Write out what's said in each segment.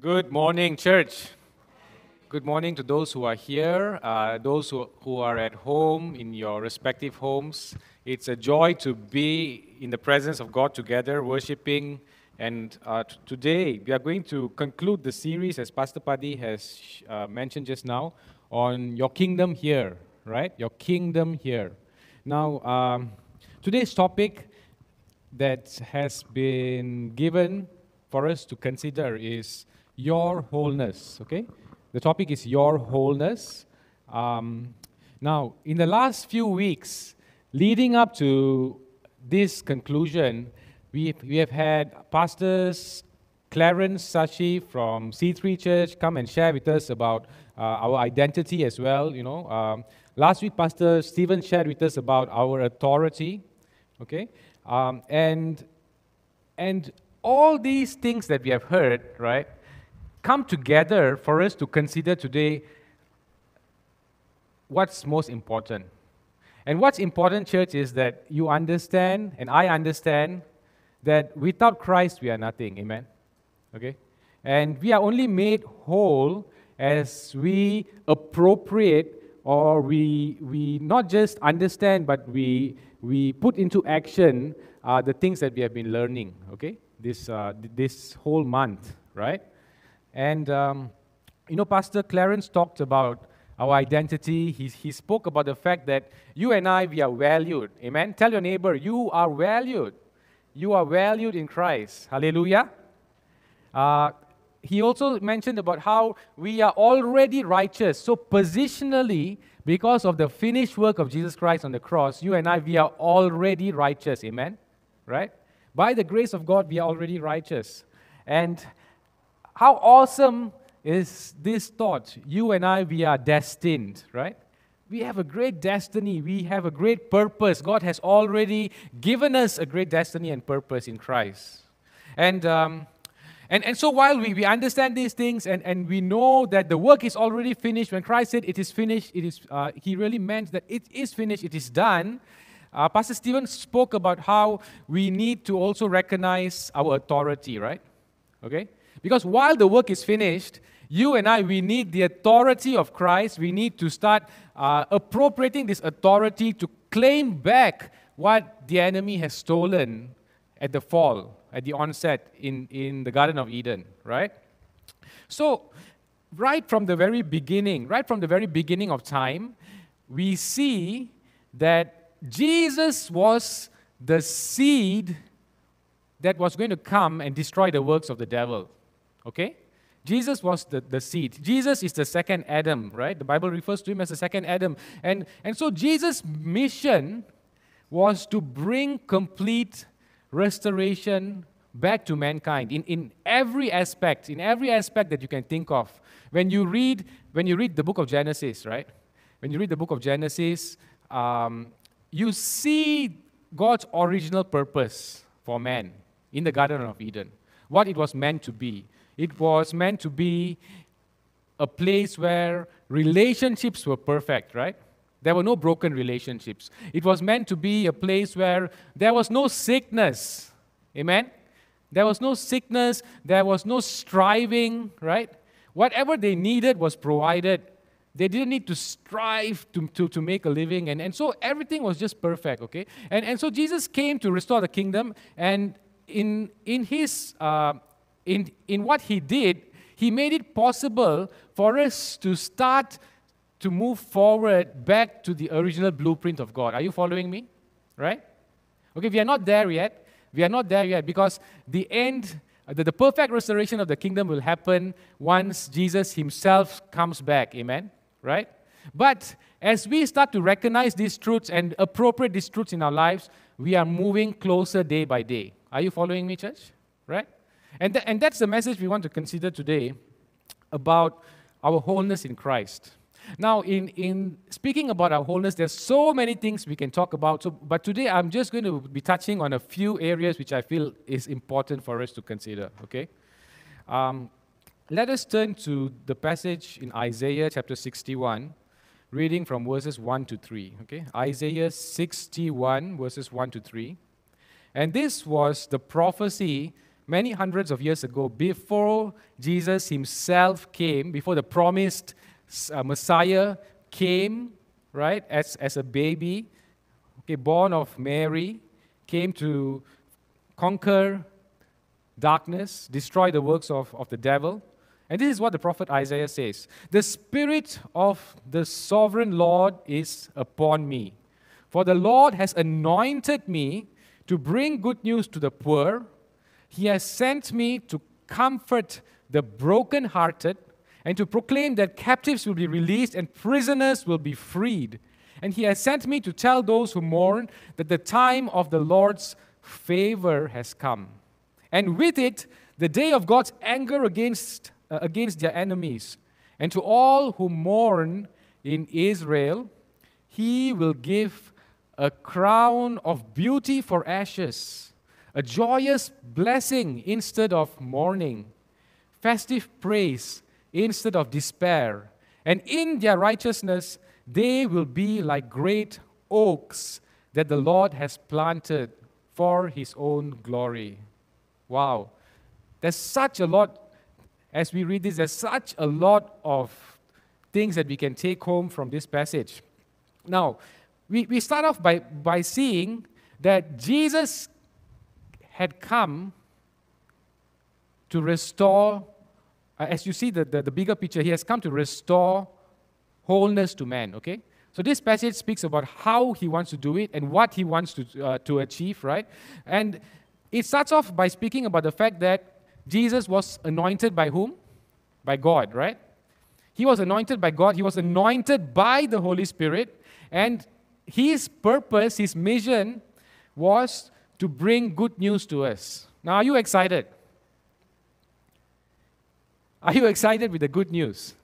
Good morning, church. Good morning to those who are here, uh, those who, who are at home in your respective homes. It's a joy to be in the presence of God together, worshiping. And uh, t- today we are going to conclude the series, as Pastor Paddy has uh, mentioned just now, on your kingdom here, right? Your kingdom here. Now, um, today's topic that has been given for us to consider is your wholeness. Okay, the topic is your wholeness. Um, now, in the last few weeks, leading up to this conclusion, we we have had pastors Clarence Sashi from C3 Church come and share with us about uh, our identity as well. You know, um, last week Pastor Stephen shared with us about our authority. Okay, um, and and all these things that we have heard, right, come together for us to consider today what's most important. And what's important, church, is that you understand, and I understand, that without Christ we are nothing. Amen? Okay? And we are only made whole as we appropriate or we, we not just understand, but we, we put into action uh, the things that we have been learning, okay? This, uh, this whole month, right? And, um, you know, Pastor Clarence talked about our identity. He, he spoke about the fact that you and I, we are valued. Amen? Tell your neighbor, you are valued. You are valued in Christ. Hallelujah. Uh, he also mentioned about how we are already righteous. So, positionally, because of the finished work of Jesus Christ on the cross, you and I, we are already righteous. Amen? Right? By the grace of God, we are already righteous. And how awesome is this thought? You and I, we are destined, right? We have a great destiny. We have a great purpose. God has already given us a great destiny and purpose in Christ. And, um, and, and so while we, we understand these things and, and we know that the work is already finished, when Christ said it is finished, it is, uh, he really meant that it is finished, it is done. Uh, Pastor Stephen spoke about how we need to also recognize our authority, right? Okay? Because while the work is finished, you and I, we need the authority of Christ. We need to start uh, appropriating this authority to claim back what the enemy has stolen at the fall, at the onset in, in the Garden of Eden, right? So, right from the very beginning, right from the very beginning of time, we see that Jesus was the seed that was going to come and destroy the works of the devil. Okay? Jesus was the, the seed. Jesus is the second Adam, right? The Bible refers to him as the second Adam. And, and so Jesus' mission was to bring complete restoration back to mankind in, in every aspect, in every aspect that you can think of. When you read, when you read the book of Genesis, right? When you read the book of Genesis, um, you see God's original purpose for man in the Garden of Eden, what it was meant to be. It was meant to be a place where relationships were perfect, right? There were no broken relationships. It was meant to be a place where there was no sickness. Amen? There was no sickness. There was no striving, right? Whatever they needed was provided. They didn't need to strive to, to, to make a living. And, and so everything was just perfect, okay? And, and so Jesus came to restore the kingdom. And in, in his uh, in, in what he did, he made it possible for us to start to move forward back to the original blueprint of God. Are you following me? Right? Okay, we are not there yet. We are not there yet because the end, the, the perfect restoration of the kingdom will happen once Jesus himself comes back. Amen? Right? But as we start to recognize these truths and appropriate these truths in our lives, we are moving closer day by day. Are you following me, church? Right? And, th- and that's the message we want to consider today about our wholeness in Christ. Now, in, in speaking about our wholeness, there's so many things we can talk about. So, but today I'm just going to be touching on a few areas which I feel is important for us to consider. Okay? Um, let us turn to the passage in Isaiah chapter 61, reading from verses 1 to 3. Okay? Isaiah 61, verses 1 to 3. And this was the prophecy many hundreds of years ago, before Jesus himself came, before the promised uh, Messiah came, right, as, as a baby, okay, born of Mary, came to conquer darkness, destroy the works of, of the devil. And this is what the prophet Isaiah says The Spirit of the sovereign Lord is upon me. For the Lord has anointed me to bring good news to the poor. He has sent me to comfort the brokenhearted and to proclaim that captives will be released and prisoners will be freed. And he has sent me to tell those who mourn that the time of the Lord's favor has come. And with it, the day of God's anger against, uh, against their enemies. And to all who mourn in Israel, he will give a crown of beauty for ashes, a joyous blessing instead of mourning, festive praise instead of despair. And in their righteousness, they will be like great oaks that the Lord has planted for his own glory. Wow. There's such a lot, as we read this, there's such a lot of things that we can take home from this passage. Now, we, we start off by, by seeing that Jesus had come to restore, uh, as you see the, the, the bigger picture, he has come to restore wholeness to man, okay? So this passage speaks about how he wants to do it and what he wants to, uh, to achieve, right? And it starts off by speaking about the fact that Jesus was anointed by whom? By God, right? He was anointed by God. He was anointed by the Holy Spirit. And his purpose, his mission was to bring good news to us. Now, are you excited? Are you excited with the good news?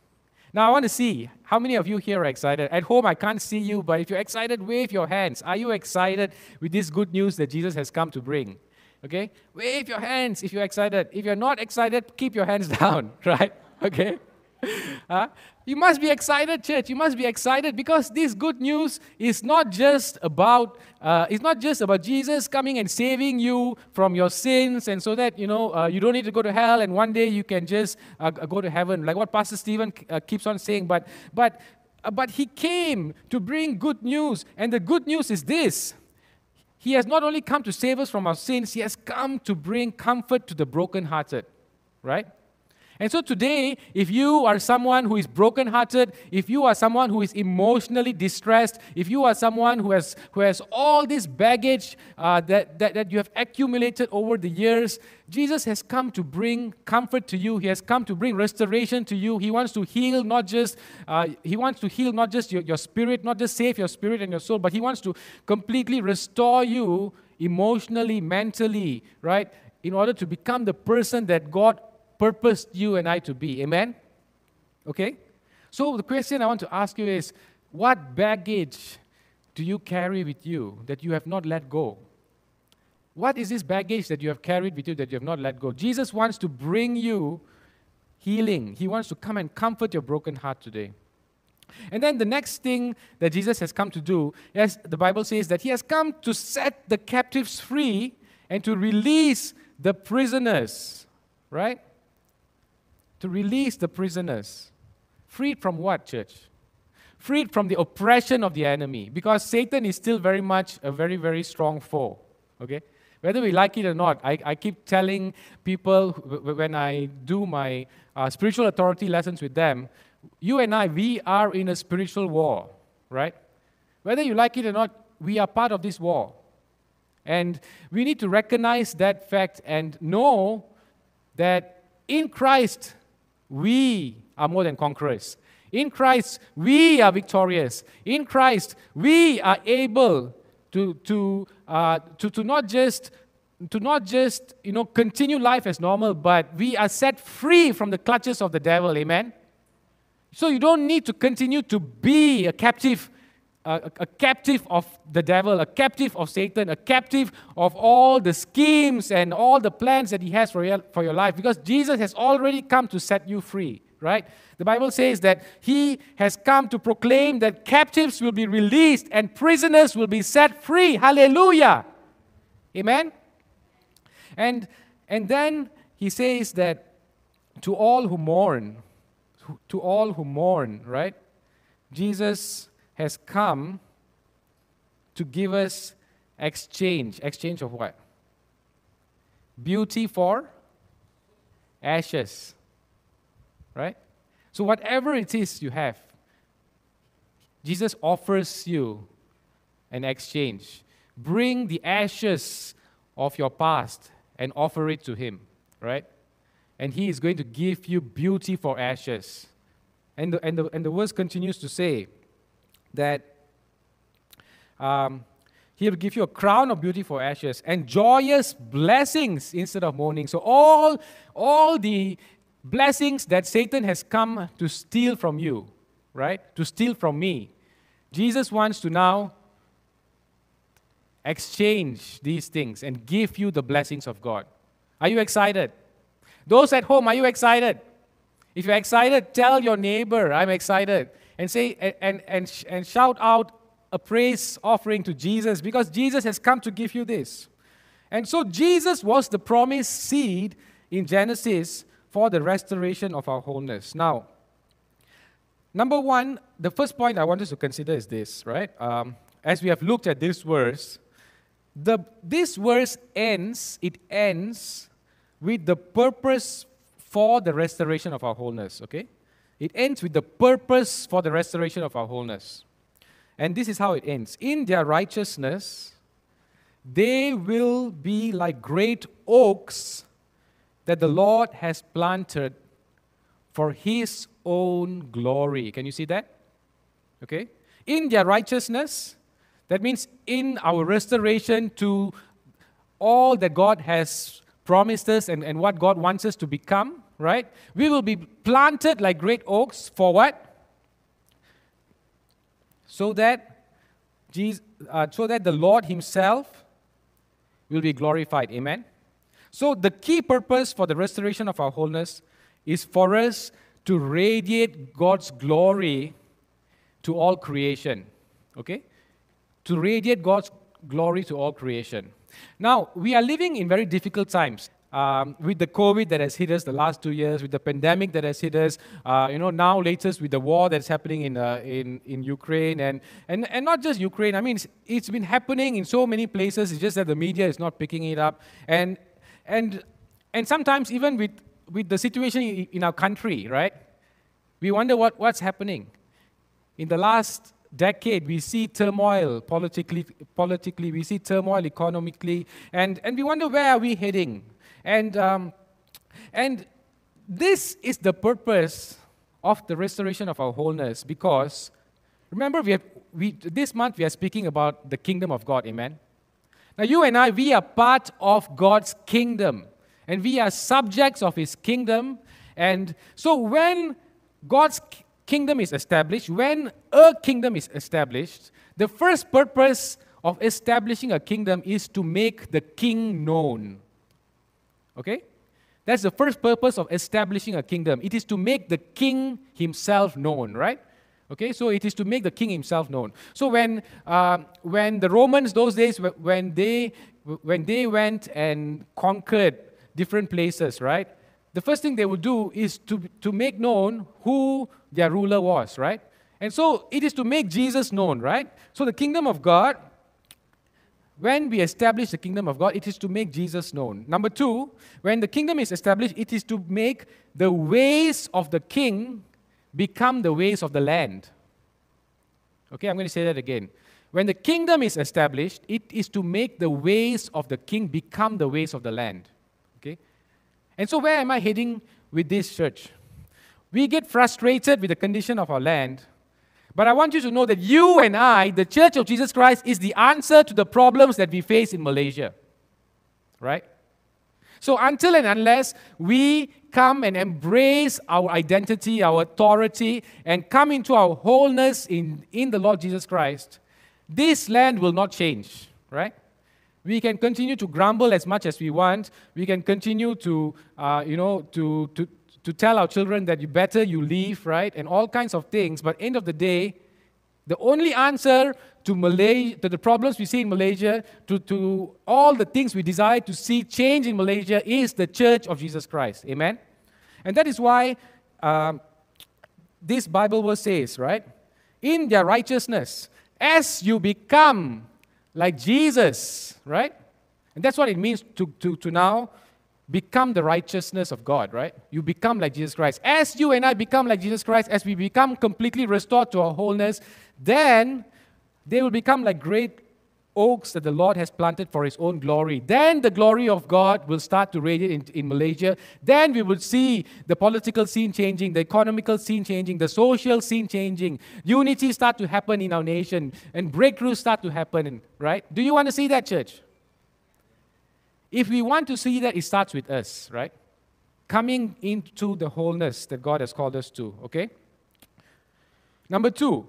Now, I want to see how many of you here are excited. At home, I can't see you, but if you're excited, wave your hands. Are you excited with this good news that Jesus has come to bring? Okay? Wave your hands if you're excited. If you're not excited, keep your hands down, right? Okay? Uh, you must be excited, church. You must be excited because this good news is not just about uh, it's not just about Jesus coming and saving you from your sins, and so that you know uh, you don't need to go to hell, and one day you can just uh, go to heaven, like what Pastor Stephen uh, keeps on saying. But but uh, but he came to bring good news, and the good news is this: he has not only come to save us from our sins, He has come to bring comfort to the brokenhearted, right? And so today, if you are someone who is brokenhearted, if you are someone who is emotionally distressed, if you are someone who has, who has all this baggage uh, that, that, that you have accumulated over the years, Jesus has come to bring comfort to you. He has come to bring restoration to you. He wants to heal not just, uh, he wants to heal not just your, your spirit, not just save your spirit and your soul, but he wants to completely restore you emotionally, mentally, right? In order to become the person that God purposed you and I to be. Amen? Okay? So the question I want to ask you is what baggage do you carry with you that you have not let go? What is this baggage that you have carried with you that you have not let go? Jesus wants to bring you healing. He wants to come and comfort your broken heart today. And then the next thing that Jesus has come to do, as the Bible says, that he has come to set the captives free and to release the prisoners, right? To release the prisoners. Freed from what, church? Freed from the oppression of the enemy. Because Satan is still very much a very, very strong foe. Okay? Whether we like it or not, I, I keep telling people when I do my uh, spiritual authority lessons with them, you and I, we are in a spiritual war, right? Whether you like it or not, we are part of this war. And we need to recognize that fact and know that in Christ, we are more than conquerors. In Christ, we are victorious. In Christ, we are able to, to, uh, to, to not just to not just you know continue life as normal, but we are set free from the clutches of the devil. Amen. So you don't need to continue to be a captive a, a, captive of the devil, a captive of Satan, a captive of all the schemes and all the plans that he has for your, for your life because Jesus has already come to set you free, right? The Bible says that he has come to proclaim that captives will be released and prisoners will be set free. Hallelujah. Amen. And And then he says that to all who mourn, to all who mourn, right? Jesus has come to give us exchange. Exchange of what? Beauty for ashes. Right? So, whatever it is you have, Jesus offers you an exchange. Bring the ashes of your past and offer it to Him, right? And He is going to give you beauty for ashes. And the, and the, and the verse continues to say that um, He will give you a crown of beauty for ashes and joyous blessings instead of mourning. So, all, all the blessings that Satan has come to steal from you, right? To steal from me, Jesus wants to now exchange these things and give you the blessings of God. Are you excited? Those at home, are you excited? If you're excited, tell your neighbor, I'm excited. And say and, and, and shout out a praise offering to Jesus because Jesus has come to give you this. And so Jesus was the promised seed in Genesis for the restoration of our wholeness. Now, number one, the first point I want us to consider is this, right? Um, as we have looked at this verse, the, this verse ends, it ends with the purpose for the restoration of our wholeness, okay? It ends with the purpose for the restoration of our wholeness. And this is how it ends. In their righteousness, they will be like great oaks that the Lord has planted for his own glory. Can you see that? Okay? In their righteousness, that means in our restoration to all that God has promised us and, and what God wants us to become, right? We will be planted like great oaks for what? So that Jesus, uh, so that the Lord Himself will be glorified. Amen. So, the key purpose for the restoration of our wholeness is for us to radiate God's glory to all creation. Okay? To radiate God's glory to all creation. Now, we are living in very difficult times. Um, with the COVID that has hit us the last two years, with the pandemic that has hit us, uh, you know, now latest with the war that's happening in, uh, in, in Ukraine, and, and, and not just Ukraine, I mean, it's, it's been happening in so many places, it's just that the media is not picking it up. And and, and sometimes, even with, with the situation in our country, right, we wonder what, what's happening. In the last decade, we see turmoil politically, politically we see turmoil economically, and, and we wonder where are we heading. And, um, and this is the purpose of the restoration of our wholeness because remember, we have, we, this month we are speaking about the kingdom of God, amen? Now, you and I, we are part of God's kingdom, and we are subjects of His kingdom. And so, when God's kingdom is established, when a kingdom is established, the first purpose of establishing a kingdom is to make the king known. Okay? That's the first purpose of establishing a kingdom. It is to make the king himself known, right? Okay, so it is to make the king himself known. So when, uh, when the Romans those days, when they, when they went and conquered different places, right? The first thing they would do is to, to make known who their ruler was, right? And so it is to make Jesus known, right? So the kingdom of God, when we establish the kingdom of God, it is to make Jesus known. Number two, when the kingdom is established, it is to make the ways of the king become the ways of the land. Okay, I'm going to say that again. When the kingdom is established, it is to make the ways of the king become the ways of the land. Okay? And so, where am I heading with this church? We get frustrated with the condition of our land, but I want you to know that you and I, the Church of Jesus Christ, is the answer to the problems that we face in Malaysia. Right? So, until and unless we come and embrace our identity, our authority, and come into our wholeness in, in the Lord Jesus Christ, this land will not change, right? We can continue to grumble as much as we want. We can continue to, uh, you know, to, to, to tell our children that you better you leave, right? And all kinds of things. But end of the day, the only answer to Malaysia, to the problems we see in Malaysia, to, to all the things we desire to see change in Malaysia is the church of Jesus Christ. Amen? And that is why um, this Bible verse says, right? In their righteousness, as you become like Jesus, right? And that's what it means to, to, to now become the righteousness of God, right? You become like Jesus Christ. As you and I become like Jesus Christ, as we become completely restored to our wholeness, then they will become like great oaks that the Lord has planted for His own glory. Then the glory of God will start to radiate in, in Malaysia. Then we will see the political scene changing, the economical scene changing, the social scene changing. Unity start to happen in our nation, and breakthroughs start to happen, right? Do you want to see that, church? If we want to see that, it starts with us, right? Coming into the wholeness that God has called us to, okay? Number two,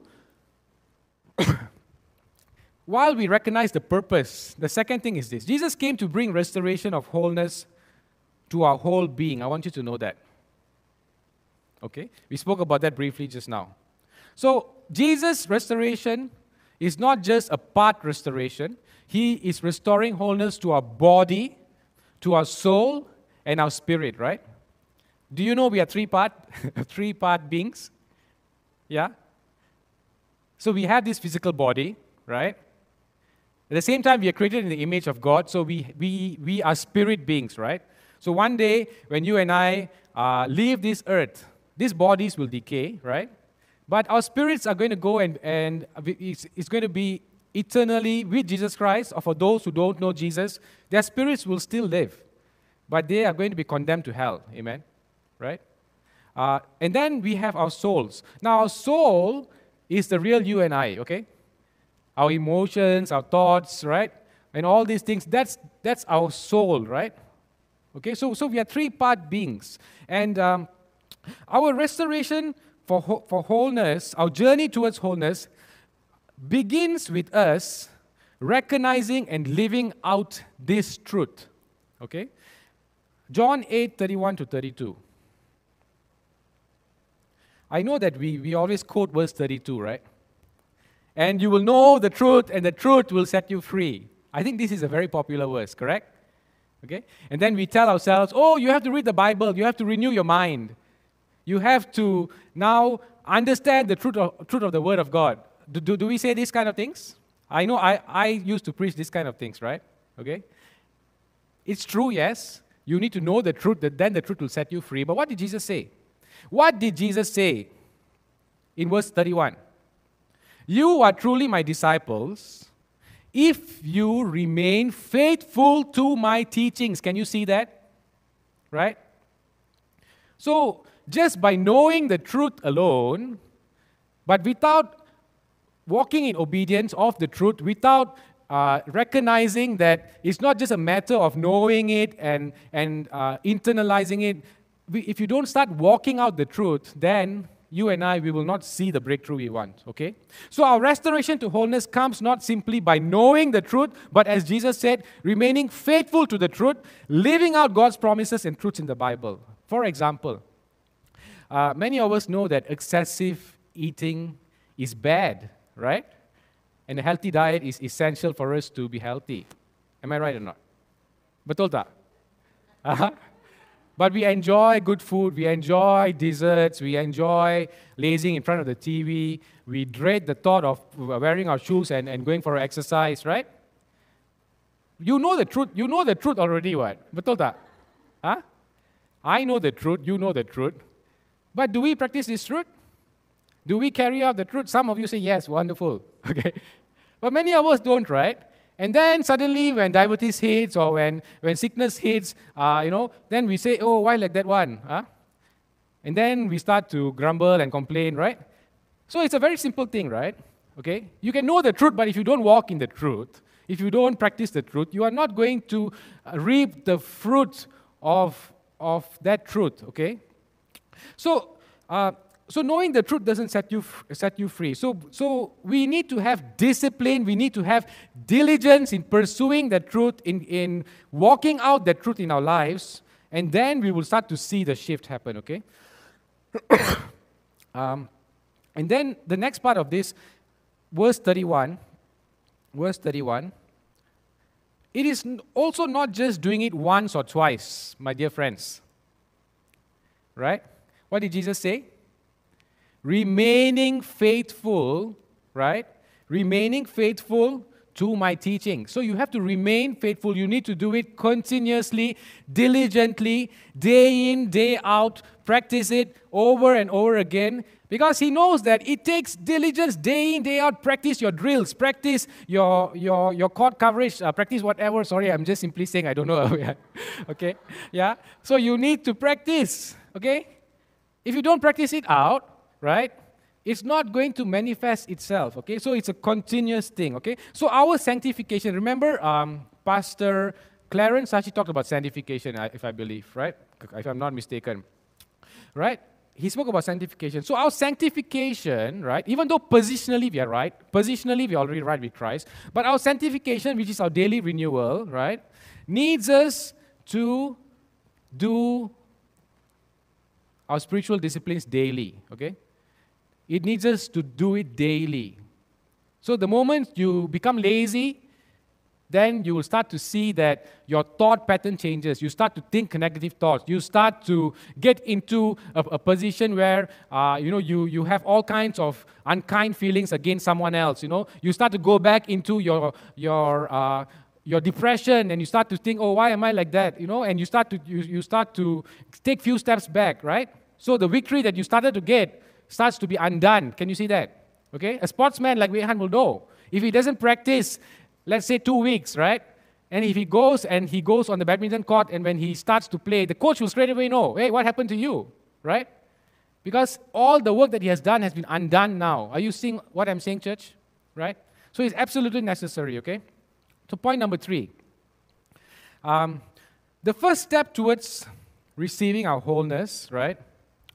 while we recognize the purpose, the second thing is this Jesus came to bring restoration of wholeness to our whole being. I want you to know that. Okay? We spoke about that briefly just now. So, Jesus' restoration is not just a part restoration, He is restoring wholeness to our body, to our soul, and our spirit, right? Do you know we are three part, three part beings? Yeah? So we have this physical body, right? At the same time, we are created in the image of God, so we, we, we are spirit beings, right? So one day, when you and I uh, leave this earth, these bodies will decay, right? But our spirits are going to go and, and it's, it's going to be eternally with Jesus Christ, or for those who don't know Jesus, their spirits will still live, but they are going to be condemned to hell. Amen? Right? Uh, and then we have our souls. Now, our soul is the real you and I, okay? our emotions, our thoughts, right? And all these things, that's, that's our soul, right? Okay, so, so we are three part beings. And um, our restoration for, for wholeness, our journey towards wholeness, begins with us recognizing and living out this truth. Okay? John 8 31 to 32. I know that we, we always quote verse 32, right? and you will know the truth, and the truth will set you free. I think this is a very popular verse, correct? Okay? And then we tell ourselves, oh, you have to read the Bible, you have to renew your mind. You have to now understand the truth of, truth of the Word of God. Do, do, do we say these kind of things? I know I, I used to preach these kind of things, right? Okay? It's true, yes. You need to know the truth, that then the truth will set you free. But what did Jesus say? What did Jesus say in verse 31? You are truly my disciples if you remain faithful to my teachings. Can you see that? Right? So, just by knowing the truth alone, but without walking in obedience of the truth, without uh, recognizing that it's not just a matter of knowing it and, and uh, internalizing it, if you don't start walking out the truth, then you and I, we will not see the breakthrough we want, okay? So our restoration to wholeness comes not simply by knowing the truth, but as Jesus said, remaining faithful to the truth, living out God's promises and truths in the Bible. For example, uh, many of us know that excessive eating is bad, right? And a healthy diet is essential for us to be healthy. Am I right or not? Betul tak? Uh-huh. But we enjoy good food, we enjoy desserts, we enjoy lazing in front of the TV, we dread the thought of wearing our shoes and, and going for exercise, right? You know the truth, you know the truth already, what? Betul tak? Huh? I know the truth, you know the truth. But do we practice this truth? Do we carry out the truth? Some of you say yes, wonderful. Okay. But many of us don't, right? And then suddenly, when diabetes hits or when, when sickness hits, uh, you know, then we say, oh, why like that one? Huh? And then we start to grumble and complain, right? So it's a very simple thing, right? Okay? You can know the truth, but if you don't walk in the truth, if you don't practice the truth, you are not going to uh, reap the fruit of, of that truth, okay? So, uh, so knowing the truth doesn't set you, set you free. So, so we need to have discipline. We need to have diligence in pursuing the truth, in, in walking out the truth in our lives. And then we will start to see the shift happen, okay? um, and then the next part of this, verse 31, verse 31. It is also not just doing it once or twice, my dear friends. Right? What did Jesus say? Remaining faithful, right? Remaining faithful to my teaching. So you have to remain faithful. You need to do it continuously, diligently, day in, day out. Practice it over and over again because he knows that it takes diligence day in, day out. Practice your drills, practice your, your, your court coverage, uh, practice whatever. Sorry, I'm just simply saying I don't know. okay? Yeah? So you need to practice. Okay? If you don't practice it out, right? it's not going to manifest itself, okay? So it's a continuous thing, okay? So our sanctification, remember um, Pastor Clarence actually talked about sanctification, if I believe, right? If I'm not mistaken, right? He spoke about sanctification. So our sanctification, right, even though positionally we are right, positionally we are already right with Christ, but our sanctification, which is our daily renewal, right, needs us to do our spiritual disciplines daily, okay? It needs us to do it daily. So the moment you become lazy, then you will start to see that your thought pattern changes. You start to think negative thoughts. You start to get into a, a position where uh, you know you, you have all kinds of unkind feelings against someone else. You know you start to go back into your your uh, your depression and you start to think, oh, why am I like that? You know, and you start to you, you start to take few steps back, right? So the victory that you started to get starts to be undone. Can you see that? Okay? A sportsman like Wei Han will know. If he doesn't practice, let's say two weeks, right? And if he goes and he goes on the badminton court and when he starts to play, the coach will straight away know, hey, what happened to you? Right? Because all the work that he has done has been undone now. Are you seeing what I'm saying, church? Right? So it's absolutely necessary, okay? So, point number three. Um, the first step towards receiving our wholeness, right,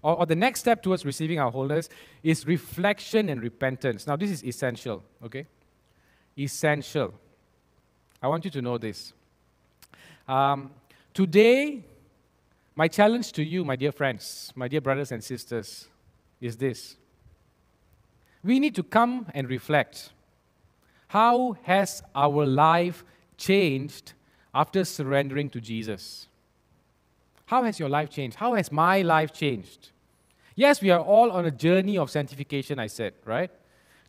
or, or the next step towards receiving our wholeness is reflection and repentance. Now, this is essential, okay? Essential. I want you to know this. Um, today, my challenge to you, my dear friends, my dear brothers and sisters, is this. We need to come and reflect. How has our life changed after surrendering to Jesus? How has your life changed? How has my life changed? Yes, we are all on a journey of sanctification, I said, right?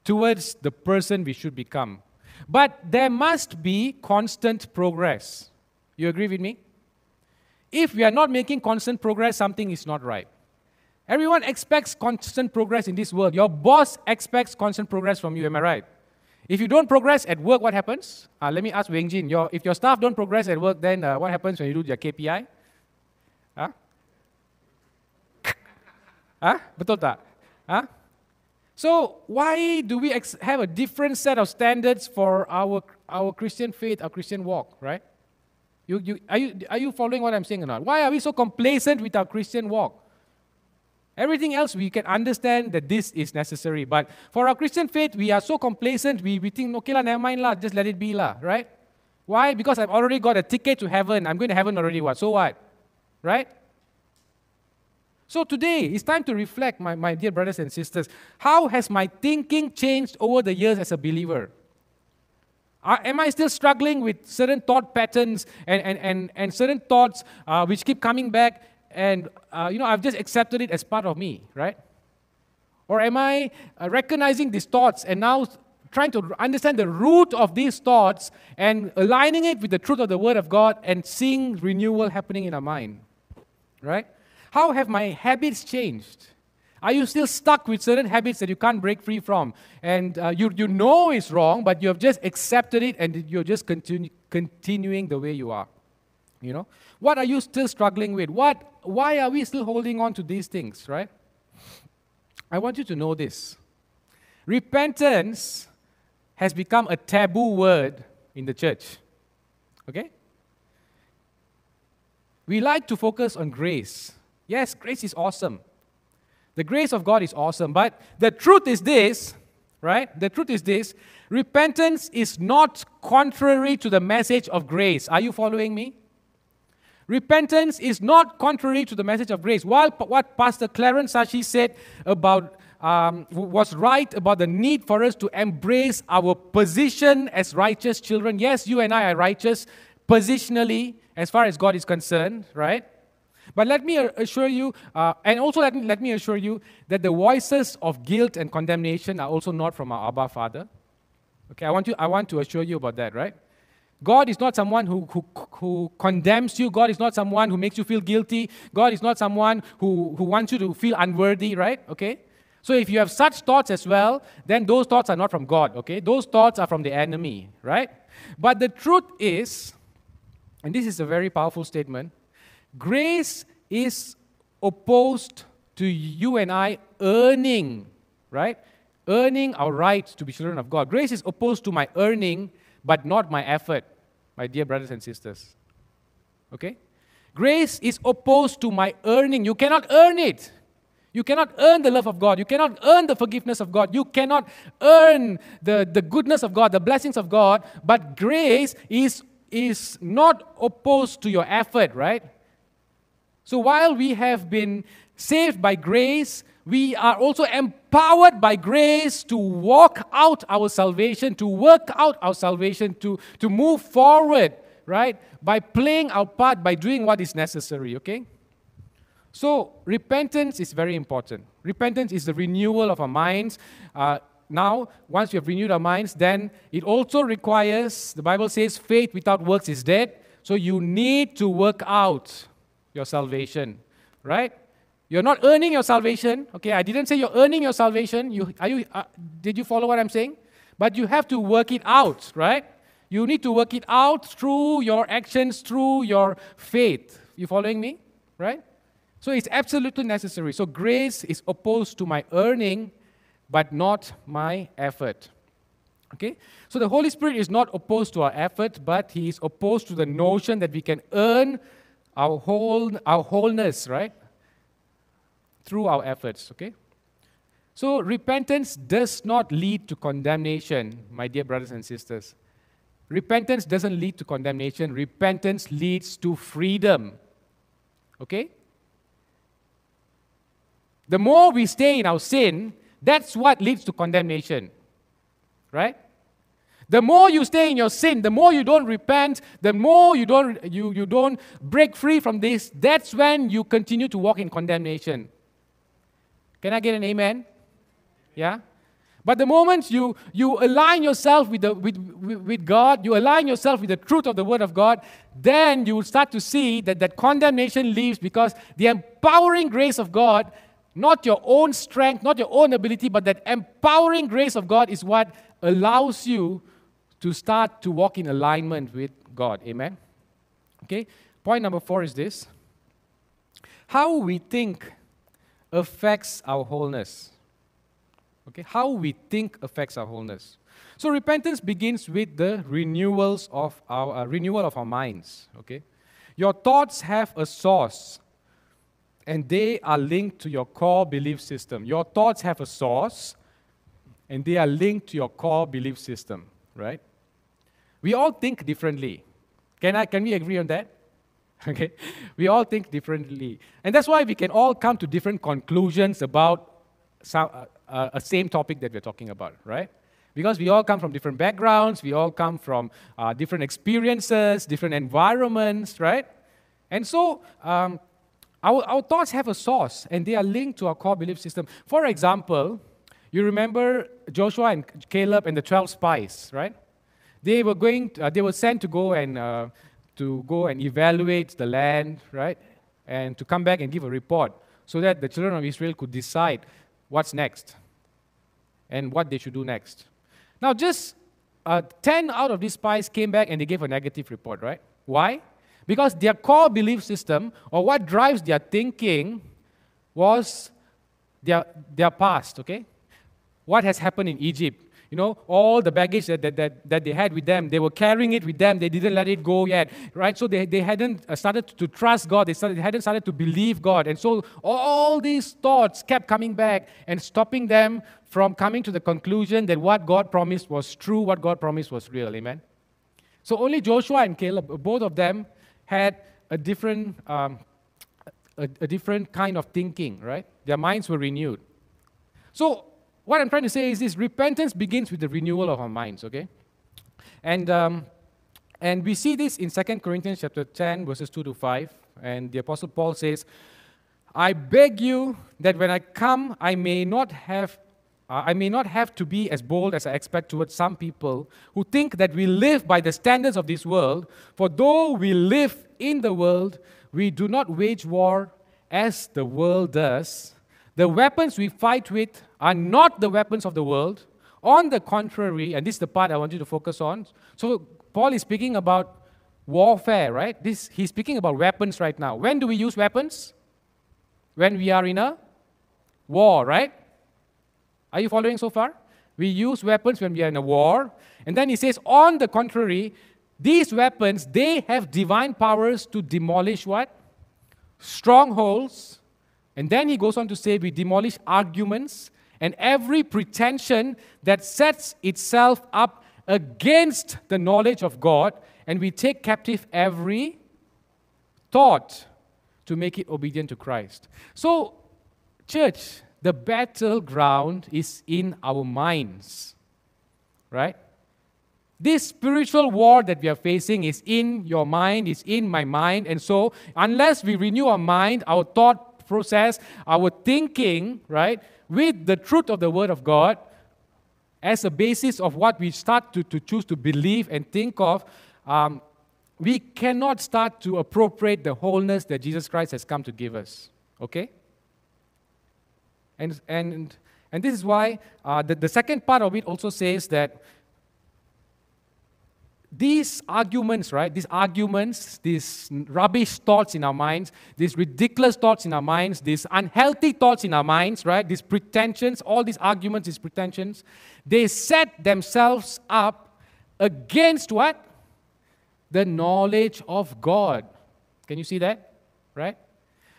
Towards the person we should become. But there must be constant progress. You agree with me? If we are not making constant progress, something is not right. Everyone expects constant progress in this world. Your boss expects constant progress from you, am I right? If you don't progress at work, what happens? Uh, let me ask Weng Jin. Your, if your staff don't progress at work, then uh, what happens when you do your KPI? Huh? huh? Betul tak? Huh? So why do we ex- have a different set of standards for our, our Christian faith, our Christian walk, right? You, you, are, you, are you following what I'm saying or not? Why are we so complacent with our Christian walk? Everything else we can understand that this is necessary. But for our Christian faith, we are so complacent, we, we think, okay, la, never mind, la, just let it be, la, right? Why? Because I've already got a ticket to heaven. I'm going to heaven already, what? So what? Right? So today, it's time to reflect, my, my dear brothers and sisters. How has my thinking changed over the years as a believer? Are, am I still struggling with certain thought patterns and, and, and, and certain thoughts uh, which keep coming back and, uh, you know, I've just accepted it as part of me, right? Or am I uh, recognizing these thoughts and now trying to understand the root of these thoughts and aligning it with the truth of the Word of God and seeing renewal happening in our mind? Right? How have my habits changed? Are you still stuck with certain habits that you can't break free from? And uh, you, you know it's wrong, but you have just accepted it and you're just continu- continuing the way you are. You know? What are you still struggling with? What, why are we still holding on to these things, right? I want you to know this. Repentance has become a taboo word in the church. Okay? We like to focus on grace. Yes, grace is awesome. The grace of God is awesome. But the truth is this, right? The truth is this repentance is not contrary to the message of grace. Are you following me? Repentance is not contrary to the message of grace. While what Pastor Clarence Sashi said about um, was right about the need for us to embrace our position as righteous children. Yes, you and I are righteous positionally as far as God is concerned, right? But let me assure you, uh, and also let me, let me assure you, that the voices of guilt and condemnation are also not from our Abba Father. Okay, I want, you, I want to assure you about that, right? God is not someone who, who, who condemns you. God is not someone who makes you feel guilty. God is not someone who, who wants you to feel unworthy, right? Okay? So if you have such thoughts as well, then those thoughts are not from God, okay? Those thoughts are from the enemy, right? But the truth is, and this is a very powerful statement, grace is opposed to you and I earning, right? Earning our right to be children of God. Grace is opposed to my earning, but not my effort, my dear brothers and sisters. Okay? Grace is opposed to my earning. You cannot earn it. You cannot earn the love of God. You cannot earn the forgiveness of God. You cannot earn the, the goodness of God, the blessings of God. But grace is, is not opposed to your effort, right? So while we have been saved by grace, we are also empowered by grace to walk out our salvation, to work out our salvation, to, to move forward, right? By playing our part, by doing what is necessary, okay? So, repentance is very important. Repentance is the renewal of our minds. Uh, now, once we have renewed our minds, then it also requires, the Bible says, faith without works is dead. So, you need to work out your salvation, right? You're not earning your salvation. Okay, I didn't say you're earning your salvation. You, are you, uh, did you follow what I'm saying? But you have to work it out, right? You need to work it out through your actions, through your faith. You following me? Right? So it's absolutely necessary. So grace is opposed to my earning, but not my effort. Okay? So the Holy Spirit is not opposed to our effort, but He is opposed to the notion that we can earn our whole our wholeness, right? Through our efforts, okay? So repentance does not lead to condemnation, my dear brothers and sisters. Repentance doesn't lead to condemnation. Repentance leads to freedom. Okay? The more we stay in our sin, that's what leads to condemnation. Right? The more you stay in your sin, the more you don't repent, the more you don't, you, you don't break free from this, that's when you continue to walk in condemnation. Can I get an amen? Yeah? But the moment you, you align yourself with, the, with, with God, you align yourself with the truth of the Word of God, then you will start to see that that condemnation leaves because the empowering grace of God, not your own strength, not your own ability, but that empowering grace of God is what allows you to start to walk in alignment with God. Amen? Okay? Point number four is this how we think affects our wholeness. Okay? How we think affects our wholeness. So repentance begins with the renewals of our uh, renewal of our minds. Okay? Your thoughts have a source and they are linked to your core belief system. Your thoughts have a source and they are linked to your core belief system, right? We all think differently. Can, I, can we agree on that? Okay? We all think differently. And that's why we can all come to different conclusions about some, uh, uh, a same topic that we're talking about, right? Because we all come from different backgrounds, we all come from uh, different experiences, different environments, right? And so, um, our, our thoughts have a source and they are linked to our core belief system. For example, you remember Joshua and Caleb and the 12 spies, right? They were going, uh, they were sent to go and uh, to go and evaluate the land, right, and to come back and give a report, so that the children of Israel could decide what's next and what they should do next. Now, just uh, 10 out of these spies came back and they gave a negative report, right? Why? Because their core belief system, or what drives their thinking, was their, their past, okay? What has happened in Egypt? you know, all the baggage that, that, that, that they had with them, they were carrying it with them. They didn't let it go yet, right? So they, they hadn't uh, started to trust God. They, started, they hadn't started to believe God. And so all these thoughts kept coming back and stopping them from coming to the conclusion that what God promised was true, what God promised was real. Amen? So only Joshua and Caleb, both of them, had a different, um, a, a different kind of thinking, right? Their minds were renewed. So, what I'm trying to say is this repentance begins with the renewal of our minds, okay? And, um, and we see this in 2 Corinthians chapter 10, verses 2 to 5. And the Apostle Paul says, I beg you that when I come, I may not have uh, I may not have to be as bold as I expect towards some people who think that we live by the standards of this world. For though we live in the world, we do not wage war as the world does. The weapons we fight with are not the weapons of the world. On the contrary, and this is the part I want you to focus on. So, Paul is speaking about warfare, right? This, he's speaking about weapons right now. When do we use weapons? When we are in a war, right? Are you following so far? We use weapons when we are in a war. And then he says, on the contrary, these weapons, they have divine powers to demolish what? Strongholds. And then he goes on to say, we demolish arguments and every pretension that sets itself up against the knowledge of God, and we take captive every thought to make it obedient to Christ. So, church, the battleground is in our minds, right? This spiritual war that we are facing is in your mind, is in my mind. And so, unless we renew our mind, our thought process, our thinking, right, with the truth of the Word of God as a basis of what we start to, to choose to believe and think of, um, we cannot start to appropriate the wholeness that Jesus Christ has come to give us. Okay? And, and, and this is why uh, the, the second part of it also says that these arguments, right, these arguments, these rubbish thoughts in our minds, these ridiculous thoughts in our minds, these unhealthy thoughts in our minds, right, these pretensions, all these arguments, these pretensions, they set themselves up against what? The knowledge of God. Can you see that? Right?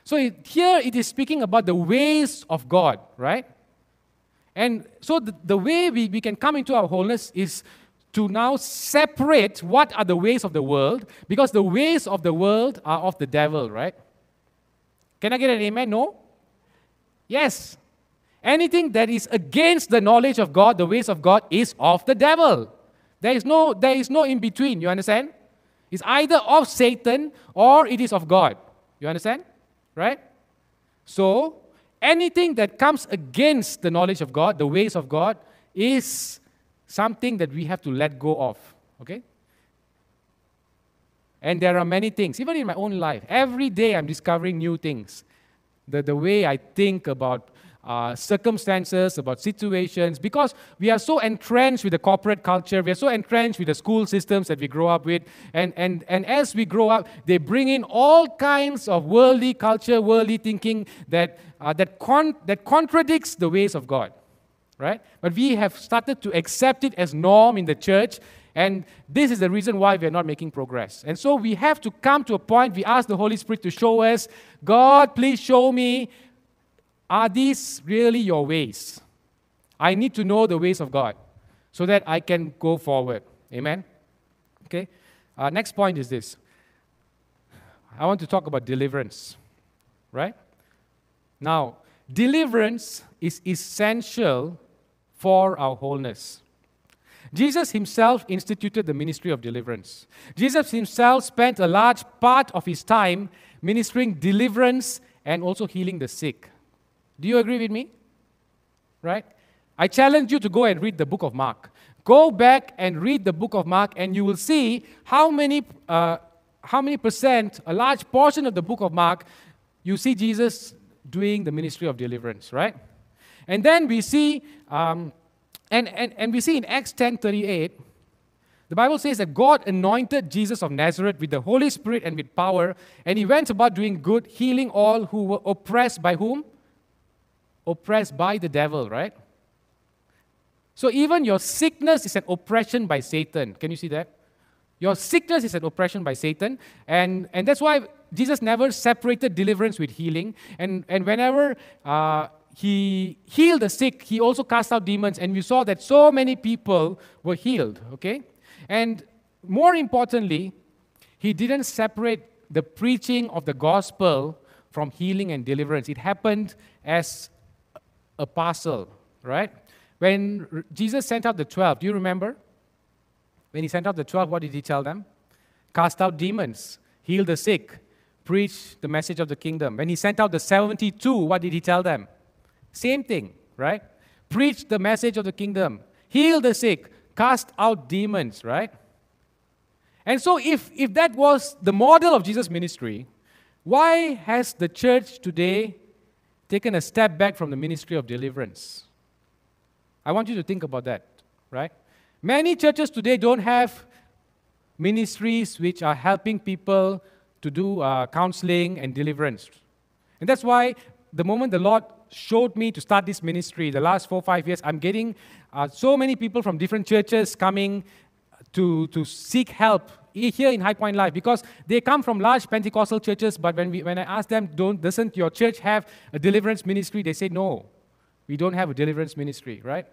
So it, here it is speaking about the ways of God, right? And so the, the way we, we can come into our wholeness is to now separate what are the ways of the world, because the ways of the world are of the devil, right? Can I get an amen? No? Yes. Anything that is against the knowledge of God, the ways of God, is of the devil. There is no, there is no in between, you understand? It's either of Satan or it is of God. You understand? Right? So, anything that comes against the knowledge of God, the ways of God, is something that we have to let go of. Okay? And there are many things, even in my own life. Every day I'm discovering new things. The, the way I think about uh, circumstances, about situations, because we are so entrenched with the corporate culture, we are so entrenched with the school systems that we grow up with. And, and, and as we grow up, they bring in all kinds of worldly culture, worldly thinking that, uh, that, con- that contradicts the ways of God. Right? But we have started to accept it as norm in the church, and this is the reason why we are not making progress. And so we have to come to a point, we ask the Holy Spirit to show us, God, please show me are these really your ways? I need to know the ways of God so that I can go forward. Amen? Okay? Uh, next point is this I want to talk about deliverance. Right? Now, deliverance is essential for our wholeness. Jesus himself instituted the ministry of deliverance. Jesus himself spent a large part of his time ministering deliverance and also healing the sick. Do you agree with me? Right? I challenge you to go and read the book of Mark. Go back and read the book of Mark, and you will see how many, uh, how many percent, a large portion of the book of Mark, you see Jesus doing the ministry of deliverance, right? And then we see, um, and, and, and we see in Acts 10 38, the Bible says that God anointed Jesus of Nazareth with the Holy Spirit and with power, and he went about doing good, healing all who were oppressed by whom? Oppressed by the devil, right? So even your sickness is an oppression by Satan. Can you see that? Your sickness is an oppression by Satan. And, and that's why Jesus never separated deliverance with healing. And, and whenever uh, he healed the sick, he also cast out demons. And we saw that so many people were healed, okay? And more importantly, he didn't separate the preaching of the gospel from healing and deliverance. It happened as a parcel. right? When Jesus sent out the 12, do you remember? When he sent out the 12, what did he tell them? Cast out demons, heal the sick, preach the message of the kingdom. When he sent out the 72, what did he tell them? Same thing, right? Preach the message of the kingdom, heal the sick, cast out demons, right? And so, if, if that was the model of Jesus' ministry, why has the church today taken a step back from the ministry of deliverance? I want you to think about that, right? Many churches today don't have ministries which are helping people to do uh, counseling and deliverance. And that's why the moment the Lord showed me to start this ministry, the last four, five years, I'm getting uh, so many people from different churches coming to, to seek help here in High Point Life because they come from large Pentecostal churches, but when, we, when I ask them, don't, doesn't your church have a deliverance ministry? They say, no, we don't have a deliverance ministry, right?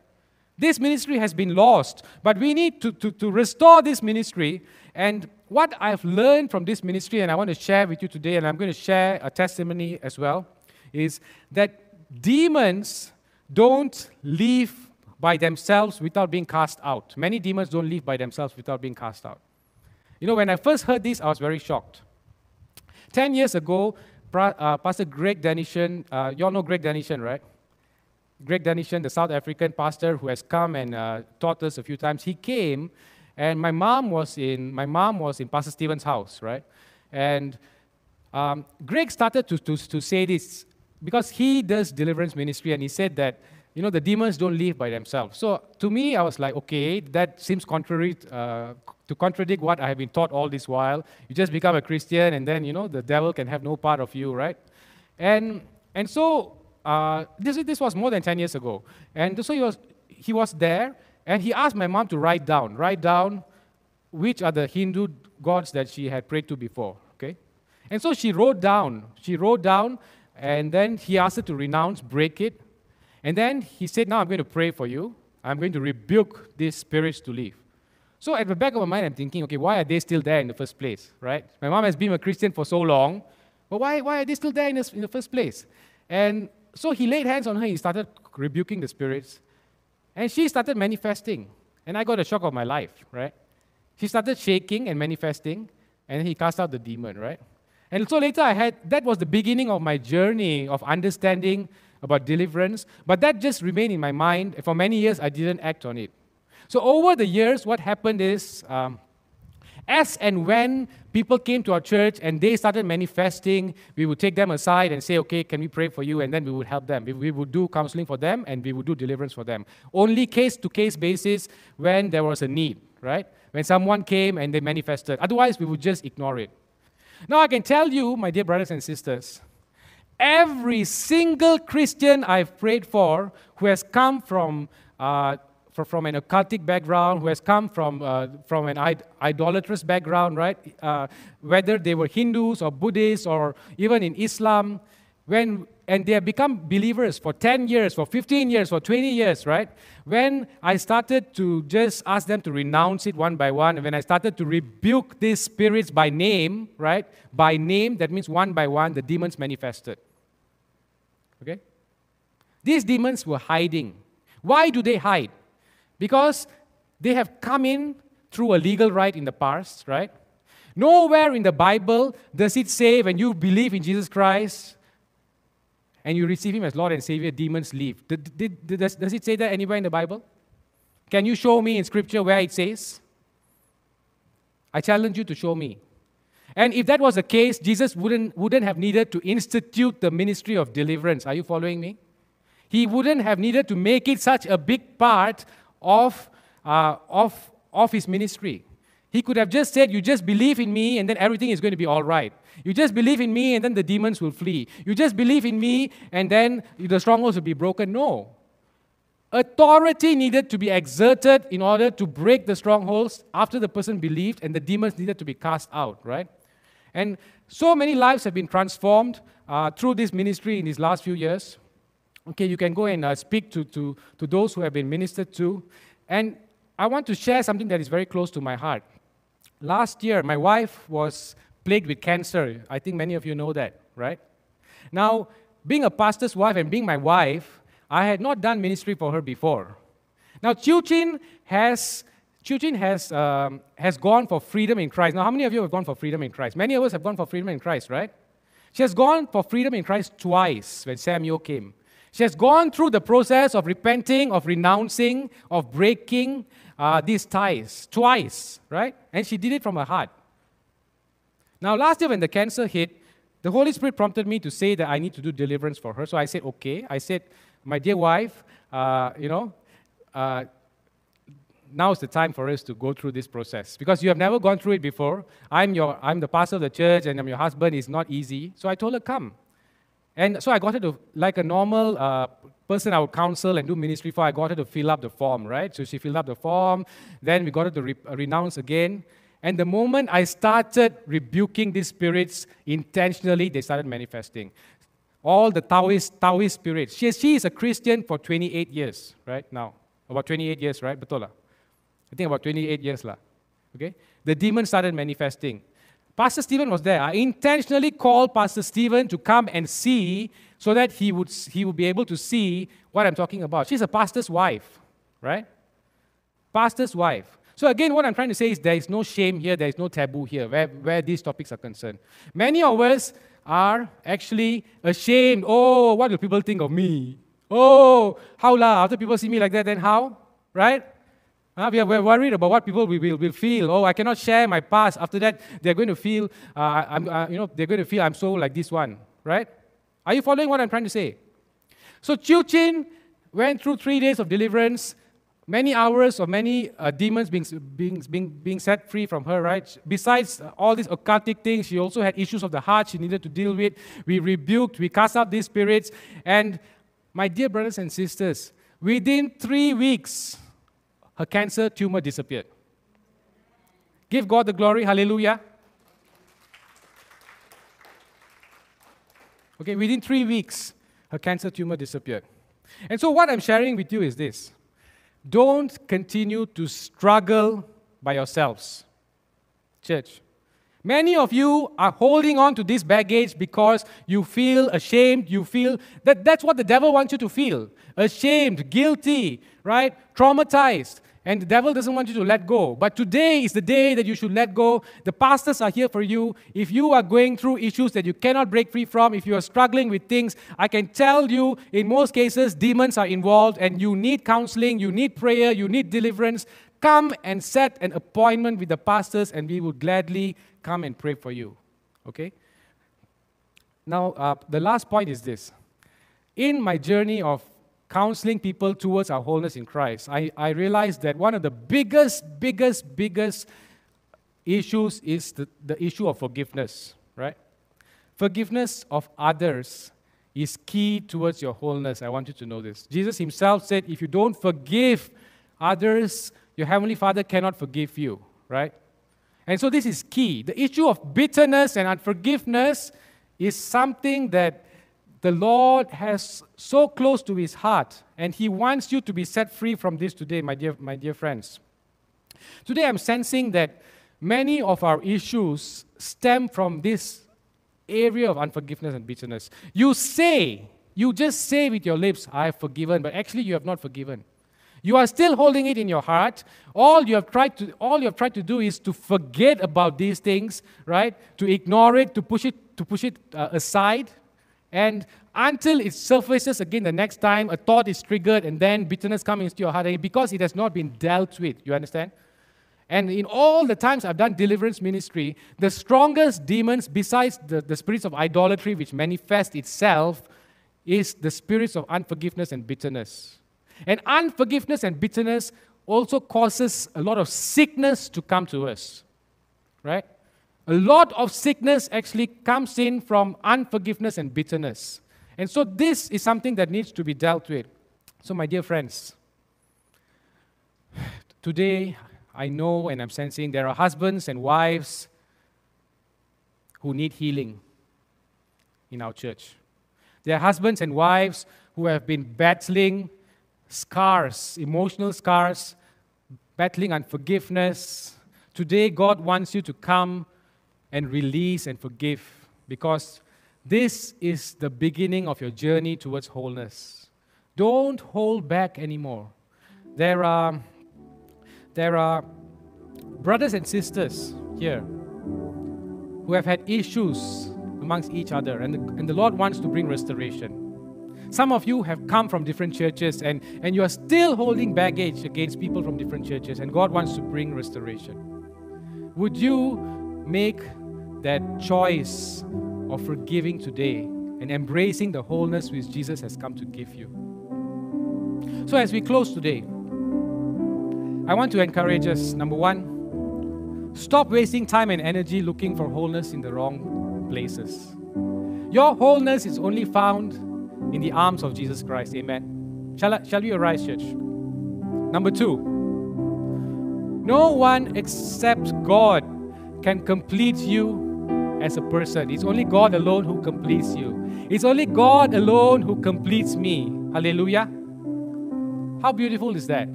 This ministry has been lost, but we need to, to, to restore this ministry. And what I've learned from this ministry, and I want to share with you today, and I'm going to share a testimony as well, is that demons don't leave by themselves without being cast out. Many demons don't leave by themselves without being cast out. You know, when I first heard this, I was very shocked. Ten years ago, uh, Pastor Greg Denishan, uh, you all know Greg Denishan, right? Greg Denishan, the South African pastor who has come and uh, taught us a few times, he came, and my mom was in my mom was in Pastor Stephen's house, right? And um, Greg started to, to, to say this because he does deliverance ministry, and he said that you know the demons don't leave by themselves. So to me, I was like, okay, that seems contrary uh, to contradict what I have been taught all this while. You just become a Christian, and then you know the devil can have no part of you, right? And and so uh, this, this was more than 10 years ago. And so he was, he was there, and he asked my mom to write down, write down which are the Hindu gods that she had prayed to before. Okay? And so she wrote down, she wrote down, and then he asked her to renounce, break it. And then he said, Now I'm going to pray for you. I'm going to rebuke these spirits to leave. So at the back of my mind, I'm thinking, okay, why are they still there in the first place, right? My mom has been a Christian for so long, but why, why are they still there in the, in the first place? And so he laid hands on her, he started rebuking the spirits, and she started manifesting. And I got a shock of my life, right? She started shaking and manifesting, and he cast out the demon, right? And so later I had, that was the beginning of my journey of understanding about deliverance, but that just remained in my mind. For many years, I didn't act on it. So over the years, what happened is, um, as and when people came to our church and they started manifesting, we would take them aside and say, okay, can we pray for you? And then we would help them. We, would do counseling for them and we would do deliverance for them. Only case to case basis when there was a need, right? When someone came and they manifested. Otherwise, we would just ignore it. Now, I can tell you, my dear brothers and sisters, every single Christian I've prayed for who has come from uh, from an occultic background, who has come from, uh, from an Id- idolatrous background, right? Uh, whether they were Hindus or Buddhists or even in Islam, when, and they have become believers for 10 years, for 15 years, for 20 years, right? When I started to just ask them to renounce it one by one, and when I started to rebuke these spirits by name, right? By name, that means one by one, the demons manifested. Okay? These demons were hiding. Why do they hide? Because they have come in through a legal right in the past, right? Nowhere in the Bible does it say when you believe in Jesus Christ and you receive Him as Lord and Savior, demons leave. Does it say that anywhere in the Bible? Can you show me in Scripture where it says? I challenge you to show me. And if that was the case, Jesus wouldn't, wouldn't have needed to institute the ministry of deliverance. Are you following me? He wouldn't have needed to make it such a big part of, uh, of, of his ministry. He could have just said, You just believe in me, and then everything is going to be all right. You just believe in me, and then the demons will flee. You just believe in me, and then the strongholds will be broken. No. Authority needed to be exerted in order to break the strongholds after the person believed, and the demons needed to be cast out, right? And so many lives have been transformed uh, through this ministry in these last few years. Okay, you can go and uh, speak to, to, to those who have been ministered to. And I want to share something that is very close to my heart. Last year, my wife was plagued with cancer. I think many of you know that, right? Now, being a pastor's wife and being my wife, I had not done ministry for her before. Now, Chiu Chin has, Chiu Chin has, um, has gone for freedom in Christ. Now, how many of you have gone for freedom in Christ? Many of us have gone for freedom in Christ, right? She has gone for freedom in Christ twice when Samuel came. She has gone through the process of repenting, of renouncing, of breaking uh, these ties twice, right? And she did it from her heart. Now, last year when the cancer hit, the Holy Spirit prompted me to say that I need to do deliverance for her. So I said, okay. I said, my dear wife, uh, you know, uh, now is the time for us to go through this process because you have never gone through it before. I'm, your, I'm the pastor of the church and I'm your husband. It's not easy. So I told her, come. And so I got her to, like a normal uh, person I would counsel and do ministry for, I got her to fill up the form, right? So she filled up the form. Then we got her to re- renounce again. And the moment I started rebuking these spirits intentionally, they started manifesting. All the Taoist, Taoist spirits. She, she is a Christian for 28 years, right now. About 28 years, right? Betul lah. I think about 28 years lah. Okay? The demon started manifesting. Pastor Stephen was there. I intentionally called Pastor Stephen to come and see so that he would, he would be able to see what I'm talking about. She's a pastor's wife, right? Pastor's wife. So, again, what I'm trying to say is there is no shame here, there is no taboo here where, where these topics are concerned. Many of us are actually ashamed. Oh, what will people think of me? Oh, how la? After people see me like that, then how? Right? Uh, we are we're worried about what people will, will, will, feel. Oh, I cannot share my past. After that, they're going to feel, uh, I'm, uh, you know, they're going to feel I'm so like this one, right? Are you following what I'm trying to say? So Chiu Chin went through three days of deliverance, many hours of many uh, demons being, being, being, being set free from her, right? Besides all these occultic things, she also had issues of the heart she needed to deal with. We rebuked, we cast out these spirits. And my dear brothers and sisters, within three weeks, her cancer tumor disappeared. Give God the glory, hallelujah. Okay, within three weeks, her cancer tumor disappeared. And so, what I'm sharing with you is this don't continue to struggle by yourselves. Church, many of you are holding on to this baggage because you feel ashamed. You feel that that's what the devil wants you to feel ashamed, guilty, right? Traumatized. And the devil doesn't want you to let go. But today is the day that you should let go. The pastors are here for you. If you are going through issues that you cannot break free from, if you are struggling with things, I can tell you in most cases, demons are involved and you need counseling, you need prayer, you need deliverance. Come and set an appointment with the pastors, and we will gladly come and pray for you. Okay? Now, uh, the last point is this. In my journey of counseling people towards our wholeness in Christ, I, I realized that one of the biggest, biggest, biggest issues is the, the issue of forgiveness, right? Forgiveness of others is key towards your wholeness. I want you to know this. Jesus himself said, if you don't forgive others, your heavenly Father cannot forgive you, right? And so this is key. The issue of bitterness and unforgiveness is something that the Lord has so close to his heart, and he wants you to be set free from this today, my dear, my dear friends. Today, I'm sensing that many of our issues stem from this area of unforgiveness and bitterness. You say, you just say with your lips, I have forgiven, but actually, you have not forgiven. You are still holding it in your heart. All you have tried to all you have tried to do is to forget about these things, right? To ignore it, to push it to push it uh, aside. And until it surfaces again the next time, a thought is triggered, and then bitterness comes into your heart, because it has not been dealt with, you understand? And in all the times I've done deliverance ministry, the strongest demons, besides the, the spirits of idolatry, which manifest itself, is the spirits of unforgiveness and bitterness. And unforgiveness and bitterness also causes a lot of sickness to come to us, right? A lot of sickness actually comes in from unforgiveness and bitterness. And so this is something that needs to be dealt with. So, my dear friends, today I know and I'm sensing there are husbands and wives who need healing in our church. There are husbands and wives who have been battling scars, emotional scars, battling unforgiveness. Today, God wants you to come and release and forgive because this is the beginning of your journey towards wholeness. Don't hold back anymore. There are, there are brothers and sisters here who have had issues amongst each other, and the, and the Lord wants to bring restoration. Some of you have come from different churches and, and you are still holding baggage against people from different churches, and God wants to bring restoration. Would you make that choice of forgiving today and embracing the wholeness which Jesus has come to give you? So, as we close today, I want to encourage us number one, stop wasting time and energy looking for wholeness in the wrong places. Your wholeness is only found in the arms of Jesus Christ. Amen. Shall, I, shall we arise, church? Number two, no one except God can complete you as a person. It's only God alone who completes you. It's only God alone who completes me. Hallelujah. How beautiful is that?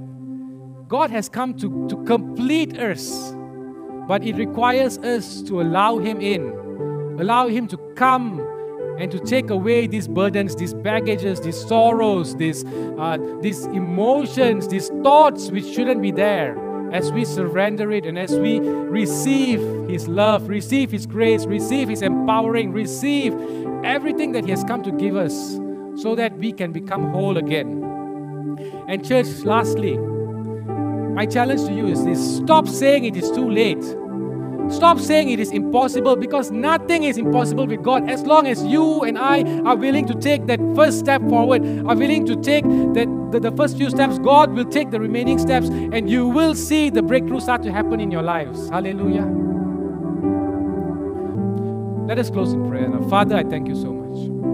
God has come to, to complete us, but it requires us to allow Him in, allow Him to come and to take away these burdens, these baggages, these sorrows, these, uh, these emotions, these thoughts which shouldn't be there. As we surrender it and as we receive His love, receive His grace, receive His empowering, receive everything that He has come to give us so that we can become whole again. And, church, lastly, my challenge to you is this stop saying it is too late. Stop saying it is impossible because nothing is impossible with God as long as you and I are willing to take that first step forward, are willing to take that, the, the first few steps. God will take the remaining steps and you will see the breakthrough start to happen in your lives. Hallelujah. Let us close in prayer. Now, Father, I thank you so much.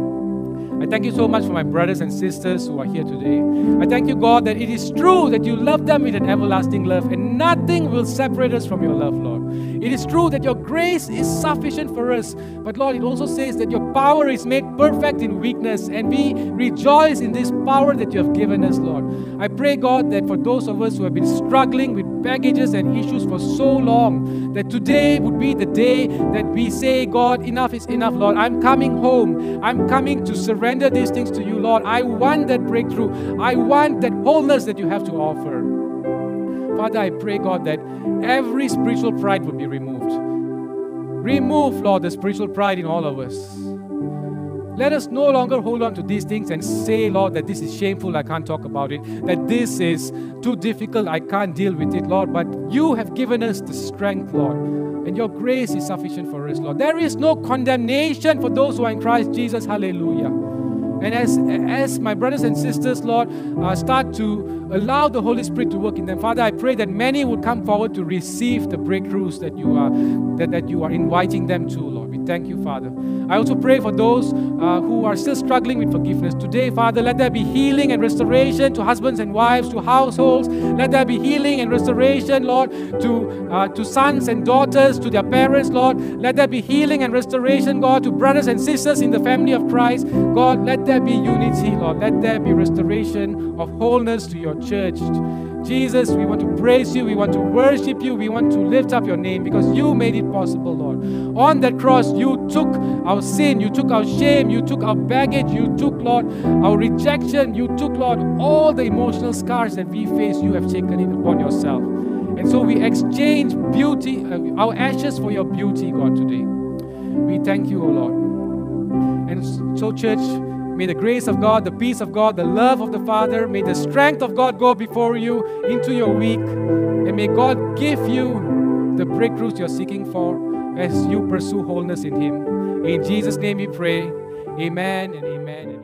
I thank you so much for my brothers and sisters who are here today. I thank you, God, that it is true that you love them with an everlasting love, and nothing will separate us from your love, Lord. It is true that your grace is sufficient for us, but Lord, it also says that your power is made perfect in weakness, and we rejoice in this power that you have given us, Lord. I pray, God, that for those of us who have been struggling with baggages and issues for so long, that today would be the day that we say, God, enough is enough, Lord. I'm coming home. I'm coming to surrender surrender these things to you, Lord. I want that breakthrough. I want that wholeness that you have to offer. Father, I pray, God, that every spiritual pride would be removed. Remove, Lord, the spiritual pride in all of us. Let us no longer hold on to these things and say, Lord, that this is shameful, I can't talk about it, that this is too difficult, I can't deal with it, Lord. But you have given us the strength, Lord, and your grace is sufficient for us, Lord. There is no condemnation for those who are in Christ Jesus. Hallelujah. And as, as my brothers and sisters, Lord, uh, start to allow the Holy Spirit to work in them, Father, I pray that many will come forward to receive the breakthroughs that you are that, that you are inviting them to, Lord. We thank you, Father. I also pray for those uh, who are still struggling with forgiveness. Today, Father, let there be healing and restoration to husbands and wives, to households. Let there be healing and restoration, Lord, to, uh, to sons and daughters, to their parents, Lord. Let there be healing and restoration, God, to brothers and sisters in the family of Christ. God, let there be unity, Lord. Let there be restoration of wholeness to your church. Jesus, we want to praise you. We want to worship you. We want to lift up your name because you made it possible, Lord. On that cross, you took our sin, you took our shame, you took our baggage, you took, Lord, our rejection, you took, Lord, all the emotional scars that we face, you have taken it upon yourself. And so we exchange beauty, uh, our ashes for your beauty, God, today. We thank you, O Lord. And so, church, May the grace of God, the peace of God, the love of the Father, may the strength of God go before you into your week. And may God give you the breakthroughs you're seeking for as you pursue wholeness in Him. In Jesus' name we pray. Amen and amen.